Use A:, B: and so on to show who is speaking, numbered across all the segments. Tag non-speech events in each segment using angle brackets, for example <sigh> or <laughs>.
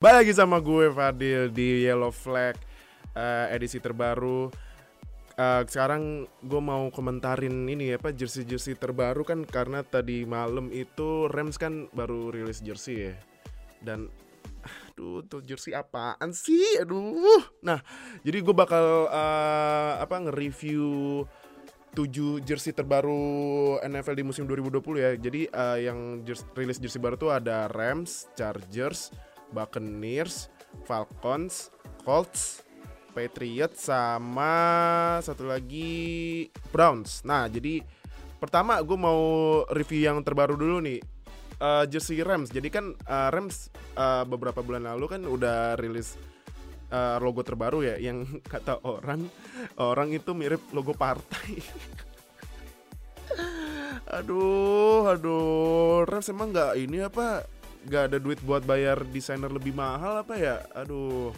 A: Balik lagi sama gue Fadil di Yellow Flag uh, edisi terbaru. Uh, sekarang gue mau komentarin ini ya apa jersey-jersey terbaru kan karena tadi malam itu Rams kan baru rilis jersey ya. Dan aduh tuh jersey apaan sih? Aduh. Nah, jadi gue bakal uh, apa nge-review 7 jersey terbaru NFL di musim 2020 ya. Jadi uh, yang jersey, rilis jersey baru tuh ada Rams, Chargers, Buccaneers, Falcons, Colts, Patriots sama satu lagi Browns. Nah, jadi pertama gue mau review yang terbaru dulu nih. Uh, jersey Rams. Jadi kan uh, Rams uh, beberapa bulan lalu kan udah rilis uh, logo terbaru ya yang <laughs> kata orang orang itu mirip logo partai. <laughs> aduh, aduh, Rams emang nggak ini apa gak ada duit buat bayar desainer lebih mahal apa ya? Aduh.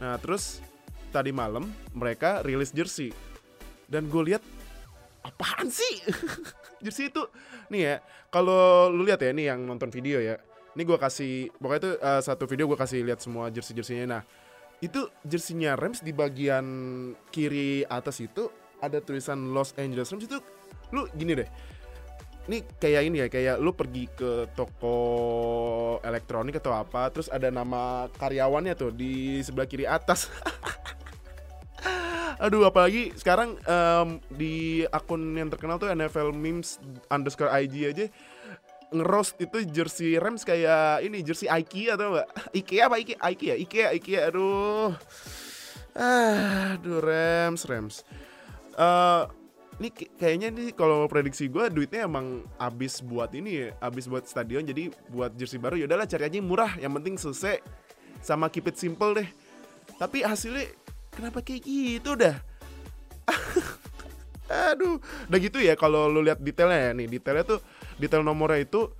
A: Nah terus tadi malam mereka rilis jersey. Dan gue lihat apaan sih? <laughs> Jersey itu nih ya kalau lu lihat ya ini yang nonton video ya. Ini gue kasih pokoknya itu uh, satu video gue kasih lihat semua jersey jerseynya nah itu jersinya Rams di bagian kiri atas itu ada tulisan Los Angeles Rams. Itu lu gini deh ini kayak ini ya kayak lu pergi ke toko elektronik atau apa terus ada nama karyawannya tuh di sebelah kiri atas. <laughs> Aduh apalagi sekarang um, di akun yang terkenal tuh NFL memes underscore IG aja ngeroast itu jersey Rams kayak ini jersey IKEA atau enggak IKEA apa IKEA? IKEA IKEA IKEA aduh. Aduh Rams Rams. Uh, ini kayaknya nih kalau prediksi gue duitnya emang abis buat ini ya abis buat stadion jadi buat jersey baru ya udahlah cari aja yang murah yang penting selesai sama keep it simple deh. Tapi hasilnya kenapa kayak gitu dah? <laughs> Aduh udah gitu ya kalau lu lihat detailnya ya nih detailnya tuh detail nomornya itu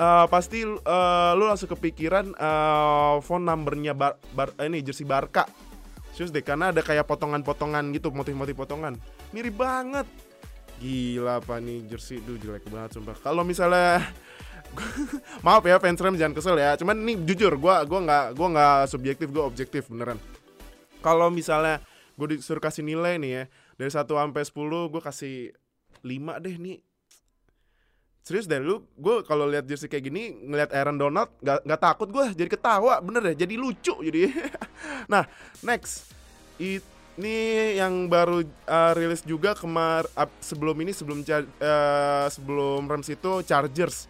A: uh, pasti uh, lu langsung kepikiran uh, phone numbernya bar, bar ini jersey Barca. Serius deh karena ada kayak potongan-potongan gitu motif-motif potongan mirip banget. Gila apa nih jersey. Tuh jelek banget sumpah. Kalau misalnya <laughs> maaf ya fans Rams jangan kesel ya. Cuman nih jujur gue gua nggak gua nggak subjektif gue objektif beneran. Kalau misalnya gue disuruh kasih nilai nih ya dari 1 sampai 10 gue kasih 5 deh nih. Serius deh lu gue kalau lihat jersey kayak gini ngeliat Aaron Donald nggak nggak takut gue jadi ketawa bener deh. Jadi lucu jadi. <laughs> Nah next ini yang baru uh, rilis juga kemar uh, sebelum ini sebelum uh, sebelum Rams itu Chargers.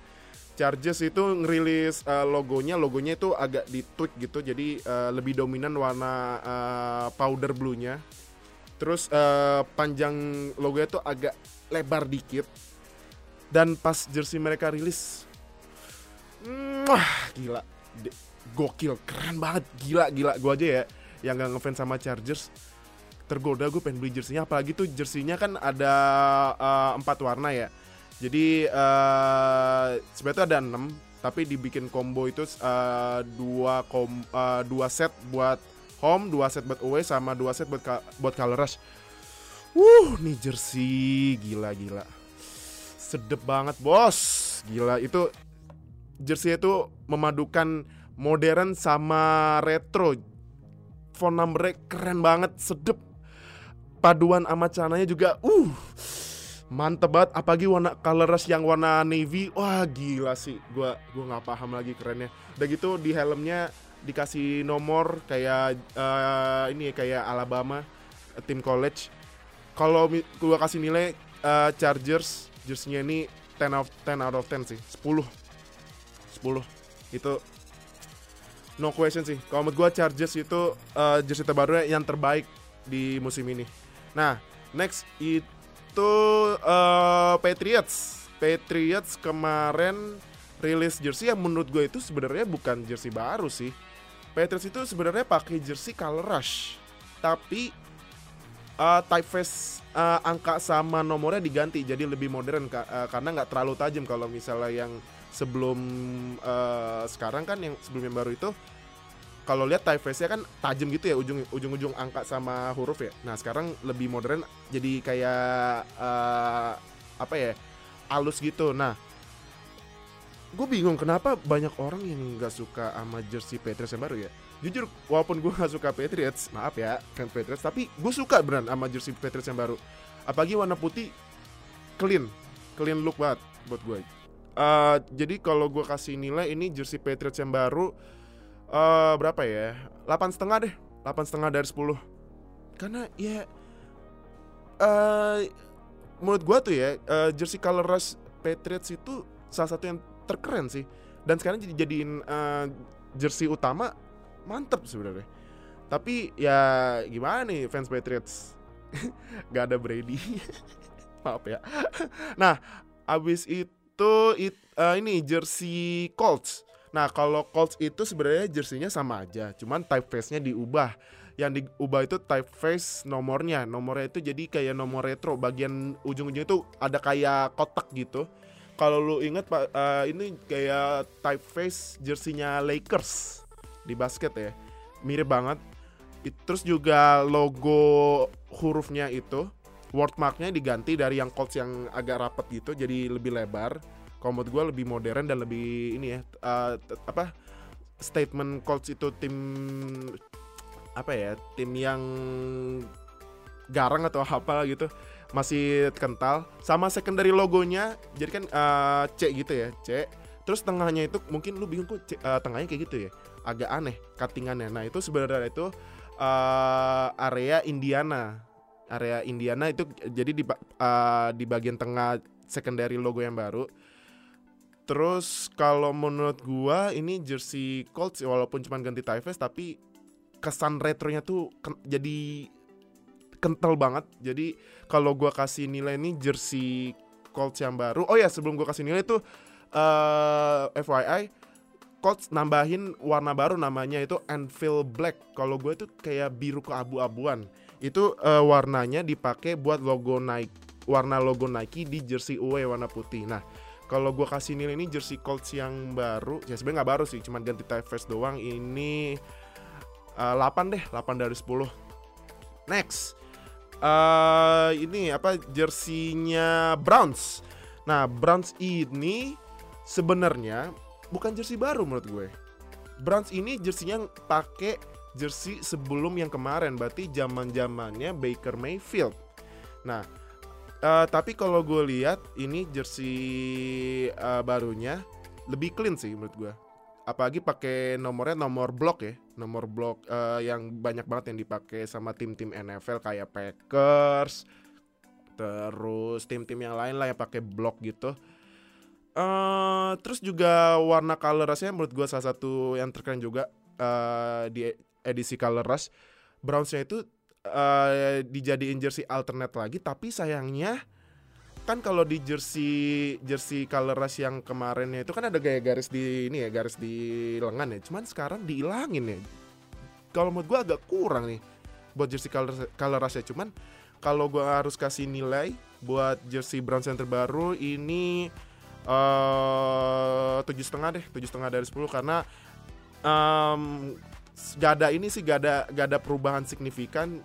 A: Chargers itu ngerilis uh, logonya logonya itu agak di tweak gitu jadi uh, lebih dominan warna uh, powder bluenya. Terus uh, panjang logonya tuh agak lebar dikit. Dan pas jersey mereka rilis wah gila. Gokil keren banget. Gila gila. Gue aja ya yang gak ngefans sama Chargers tergoda gue pengen beli jerseynya apalagi tuh jerseynya kan ada uh, empat warna ya. Jadi uh, sebenarnya ada enam tapi dibikin combo itu uh, dua kom uh, dua set buat home dua set buat away sama dua set buat buat color rush. Wuh, nih jersey. Gila gila. Sedep banget bos. Gila itu jersey itu memadukan modern sama retro. Phone numbernya keren banget sedep paduan sama celananya juga uh mantep banget. Apalagi warna color rush yang warna navy wah gila sih. Gua gua nggak paham lagi kerennya. Udah gitu di helmnya dikasih nomor kayak uh, ini kayak Alabama tim college. Kalau gua kasih nilai uh, Chargers jersey ini 10 out 10 out of 10 sih. 10 10 itu no question sih. Kalau menurut gue Chargers itu uh, jersey terbaru yang terbaik di musim ini. Nah next itu uh, Patriots. Patriots kemarin rilis jersey yang menurut gue itu sebenarnya bukan jersey baru sih. Patriots itu sebenarnya pakai jersey color rush. Tapi uh, typeface uh, angka sama nomornya diganti jadi lebih modern uh, karena nggak terlalu tajam kalau misalnya yang sebelum uh, sekarang kan yang sebelum yang baru itu kalau lihat typeface-nya kan tajam gitu ya ujung ujung-ujung angka sama huruf ya. Nah, sekarang lebih modern jadi kayak uh, apa ya? halus gitu. Nah, gue bingung kenapa banyak orang yang nggak suka sama jersey Patriots yang baru ya. Jujur, walaupun gue nggak suka Patriots, maaf ya fans Patriots, tapi gue suka beneran sama jersey Patriots yang baru. Apalagi warna putih, clean, clean look banget buat gue. Uh, jadi kalau gue kasih nilai ini jersey Patriots yang baru uh, berapa ya? 8 setengah deh, 8 setengah dari 10 Karena ya uh, menurut gue tuh ya uh, jersey color rush Patriots itu salah satu yang terkeren sih. Dan sekarang jadi jadiin uh, jersey utama mantep sebenarnya. Tapi ya gimana nih fans Patriots? <laughs> Gak ada Brady. <laughs> Maaf ya. Nah abis itu it, uh, ini jersey Colts nah kalau Colts itu sebenarnya jersinya sama aja cuman typeface-nya diubah. Yang diubah itu typeface nomornya. Nomornya itu jadi kayak nomor retro. Bagian ujung-ujungnya itu ada kayak kotak gitu. Kalau lu inget uh, ini kayak typeface jersinya Lakers di basket ya. Mirip banget. Terus juga logo hurufnya itu wordmarknya diganti dari yang Colts yang agak rapet gitu jadi lebih lebar kalau menurut gue lebih modern dan lebih ini ya uh, apa statement Colts itu tim apa ya tim yang garang atau apa gitu masih kental. Sama secondary logonya jadi kan uh, C gitu ya C. Terus tengahnya itu mungkin lu bingung kok C, uh, tengahnya kayak gitu ya? Agak aneh cuttingannya. Nah itu sebenarnya itu uh, area Indiana. Area Indiana itu jadi di uh, di bagian tengah secondary logo yang baru terus kalau menurut gua ini jersey Colts walaupun cuma ganti typeface tapi kesan retronya tuh jadi kental banget. Jadi kalau gua kasih nilai ini jersey Colts yang baru. Oh ya, sebelum gua kasih nilai itu uh, eh, FYI Colts nambahin warna baru namanya itu Anfield Black. Kalau gue tuh kayak biru keabu-abuan. Itu uh, warnanya dipakai buat logo Nike, warna logo Nike di jersey away warna putih. Nah, kalau gue kasih nilai ini jersey Colts yang baru, ya sebenarnya nggak baru sih, cuma ganti typeface doang. Ini uh, eh, 8 deh, 8 dari 10. Next, uh, ini apa jersinya Browns. Nah, Browns ini sebenarnya bukan jersey baru menurut gue. Browns ini jersinya pakai jersey sebelum yang kemarin, berarti zaman-zamannya Baker Mayfield. Nah, uh, tapi kalau gue lihat ini jersey uh, barunya lebih clean sih menurut gue apalagi pakai nomornya nomor blok ya. Nomor blok uh, yang banyak banget yang dipakai sama tim-tim NFL kayak Packers terus tim-tim yang lain lah yang pakai blok gitu. Uh, terus juga warna color rushnya menurut gue salah satu yang terkeren juga uh, di edisi color rush Brownsnya itu uh, dijadiin jersey alternate lagi tapi sayangnya kan kalau di jersey jersey color rush yang kemarinnya itu kan ada gaya garis di ini ya garis di lengan ya. Cuman sekarang dihilangin ya. Kalau menurut gue agak kurang nih buat jersey color color rush ya. Cuman kalau gue harus kasih nilai buat jersey Browns yang terbaru ini eh, tujuh setengah deh tujuh setengah dari 10 karena um, gak ini sih gak ada gak ada perubahan signifikan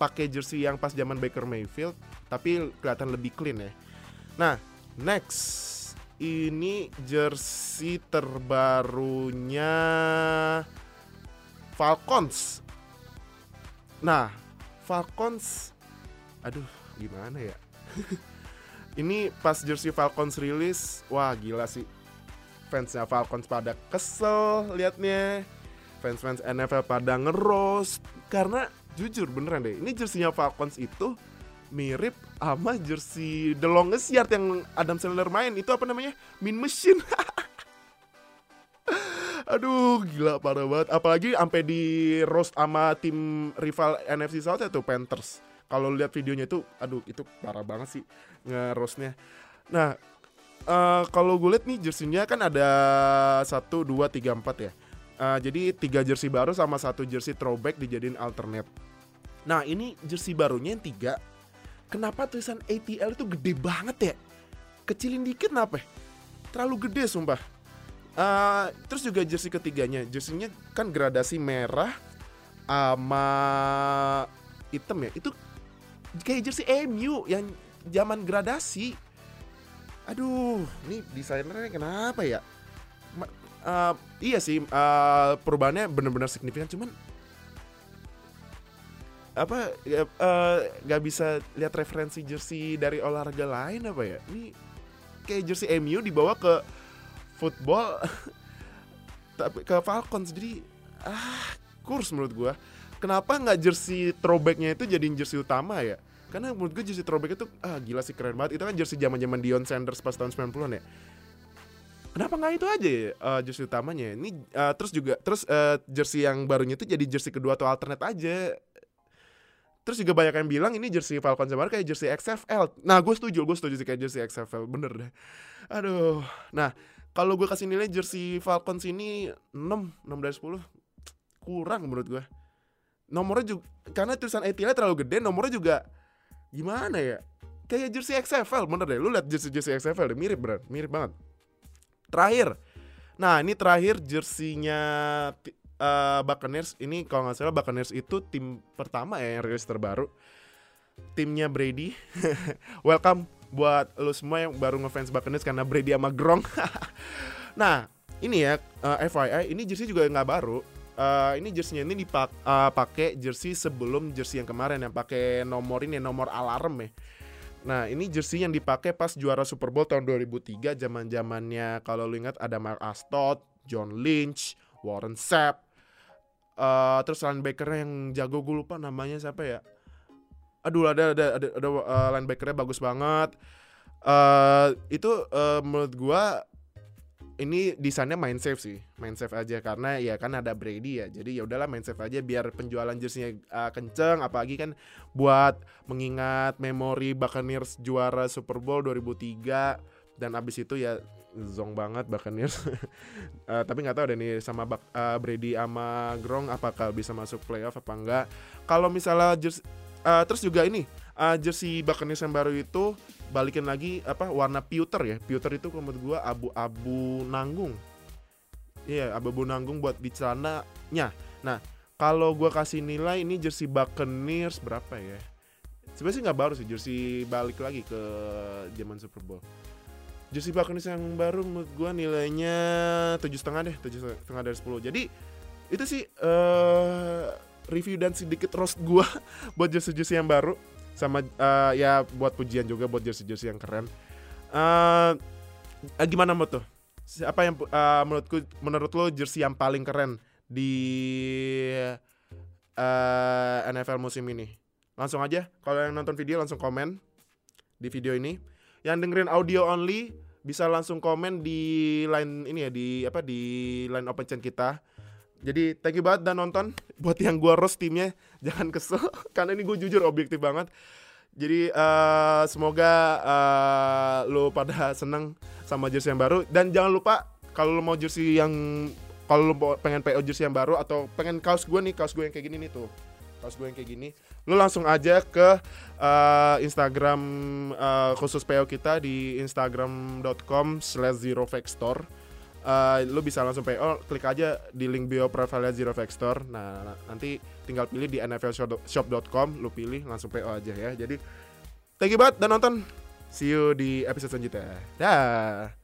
A: pakai jersey yang pas zaman Baker Mayfield tapi kelihatan lebih clean ya. Nah, next ini jersey terbarunya Falcons. Nah, Falcons aduh gimana ya? <laughs> ini pas jersey Falcons rilis, wah gila sih. Fansnya Falcons pada kesel liatnya. Fans-fans NFL pada ngeroast karena jujur beneran deh. Ini jersinya Falcons itu mirip sama jersey The Longest Yard yang Adam Sandler main. Itu apa namanya? Min Machine. <laughs> Aduh gila parah banget. Apalagi sampai di roast sama tim rival NFC South itu Panthers. Kalau lihat videonya itu Aduh itu parah banget sih nge-roastnya. Nah uh, kalau gue lihat nih jersinya kan ada satu dua tiga empat ya Uh, jadi tiga jersey baru sama satu jersey throwback dijadiin alternate. Nah ini jersey barunya yang tiga. Kenapa tulisan ATL itu gede banget ya? Kecilin dikit kenapa? Terlalu gede sumpah. Uh, terus juga jersey ketiganya, jerseynya kan gradasi merah sama hitam ya. Itu kayak jersey MU yang zaman gradasi. Aduh, ini desainernya kenapa ya? Uh, iya sih uh, perubahannya benar-benar signifikan cuman apa ya, uh, nggak bisa lihat referensi jersey dari olahraga lain apa ya? Ini kayak jersey MU dibawa ke football <laughs> tapi ke Falcons jadi ah kurs menurut gua. Kenapa nggak jersey throwbacknya itu jadi jersey utama ya? Karena menurut gue jersey throwback itu ah gila sih keren banget. Itu kan jersey zaman zaman Dion Sanders pas tahun 90-an ya kenapa nggak itu aja ya uh, jersey utamanya? Ini uh, terus juga terus uh, jersey yang barunya itu jadi jersey kedua atau alternate aja. Terus juga banyak yang bilang ini jersey Falcon sama kayak jersey XFL nah gue setuju gue setuju sih kayak jersey XFL bener deh. Aduh. Nah kalau gue kasih nilai jersey Falcon sini 6 6 dari 10 kurang menurut gue nomornya juga karena tulisan ATL terlalu gede nomornya juga gimana ya? Kayak jersey XFL bener deh. Lu lihat jersey jersey XFL deh mirip bener. Mirip banget terakhir. Nah ini terakhir jersinya uh, Buccaneers. Ini kalau nggak salah Buccaneers itu tim pertama ya yang rilis terbaru. Timnya Brady. <laughs> Welcome buat lu semua yang baru ngefans Buccaneers karena Brady sama Gronk. <laughs> Nah ini ya uh, FYI ini jersey juga nggak baru. Uh, ini jerseynya ini dipak uh, jersey sebelum jersey yang kemarin yang pakai nomor ini nomor alarm ya. Nah, ini jersey yang dipakai pas juara Super Bowl tahun 2003 zaman-zamannya kalau lu ingat ada Mark Astot, John Lynch, Warren Sapp. Uh, terus linebacker yang jago gue lupa namanya siapa ya. Aduh ada ada ada, ada uh, linebackernya bagus banget. Uh, itu uh, menurut gua ini desainnya main safe sih main safe aja. Karena ya kan ada Brady ya jadi ya udahlah main safe aja biar penjualan jersinya uh, kenceng. Apalagi kan buat mengingat memori Buccaneers juara Super Bowl 2003 dan abis itu ya zong banget Buccaneers. Uh, <laughs> tapi nggak tahu deh nih sama Bak uh, Brady sama Gronk apakah bisa masuk playoff apa enggak kalau misalnya jersey uh, terus juga ini uh, jersey Buccaneers yang baru itu balikin lagi apa warna pewter ya. Pewter itu menurut gua abu-abu nanggung. Iya yeah, abu-abu nanggung buat di celananya. Nah kalau gua kasih nilai ini jersey Buccaneers berapa ya? Sebenarnya sih nggak baru sih jersey balik lagi ke zaman Super Bowl. Jersey Buccaneers yang baru menurut gua nilainya tujuh setengah deh tujuh setengah dari 10 jadi itu sih uh, review dan sedikit roast gua <laughs> buat jersey-jersey yang baru sama uh, ya buat pujian juga buat jersey-jersey yang keren. Uh, gimana menurut tuh? Apa yang uh, menurutku menurut lo jersey yang paling keren di uh, NFL musim ini? Langsung aja kalau yang nonton video langsung komen di video ini. Yang dengerin audio only bisa langsung komen di line ini ya di apa di line open chat kita. Jadi thank you banget dan nonton. <laughs> Buat yang gua roast timnya jangan kesel. <laughs> Karena ini gue jujur objektif banget. Jadi uh, semoga uh, lo pada seneng sama jersey yang baru. Dan jangan lupa kalau lo mau jersey yang kalau lo pengen PO jersey yang baru atau pengen kaos gue nih kaos gue yang kayak gini nih tuh. Kaos gue yang kayak gini. Lo langsung aja ke uh, Instagram uh, khusus PO kita di instagram.com slash zero store uh, lu bisa langsung PO klik aja di link bio profile Zero Store. Nah nanti tinggal pilih di nflshop.com lu pilih langsung PO aja ya. Jadi thank you banget dan nonton. See you di episode selanjutnya. Dah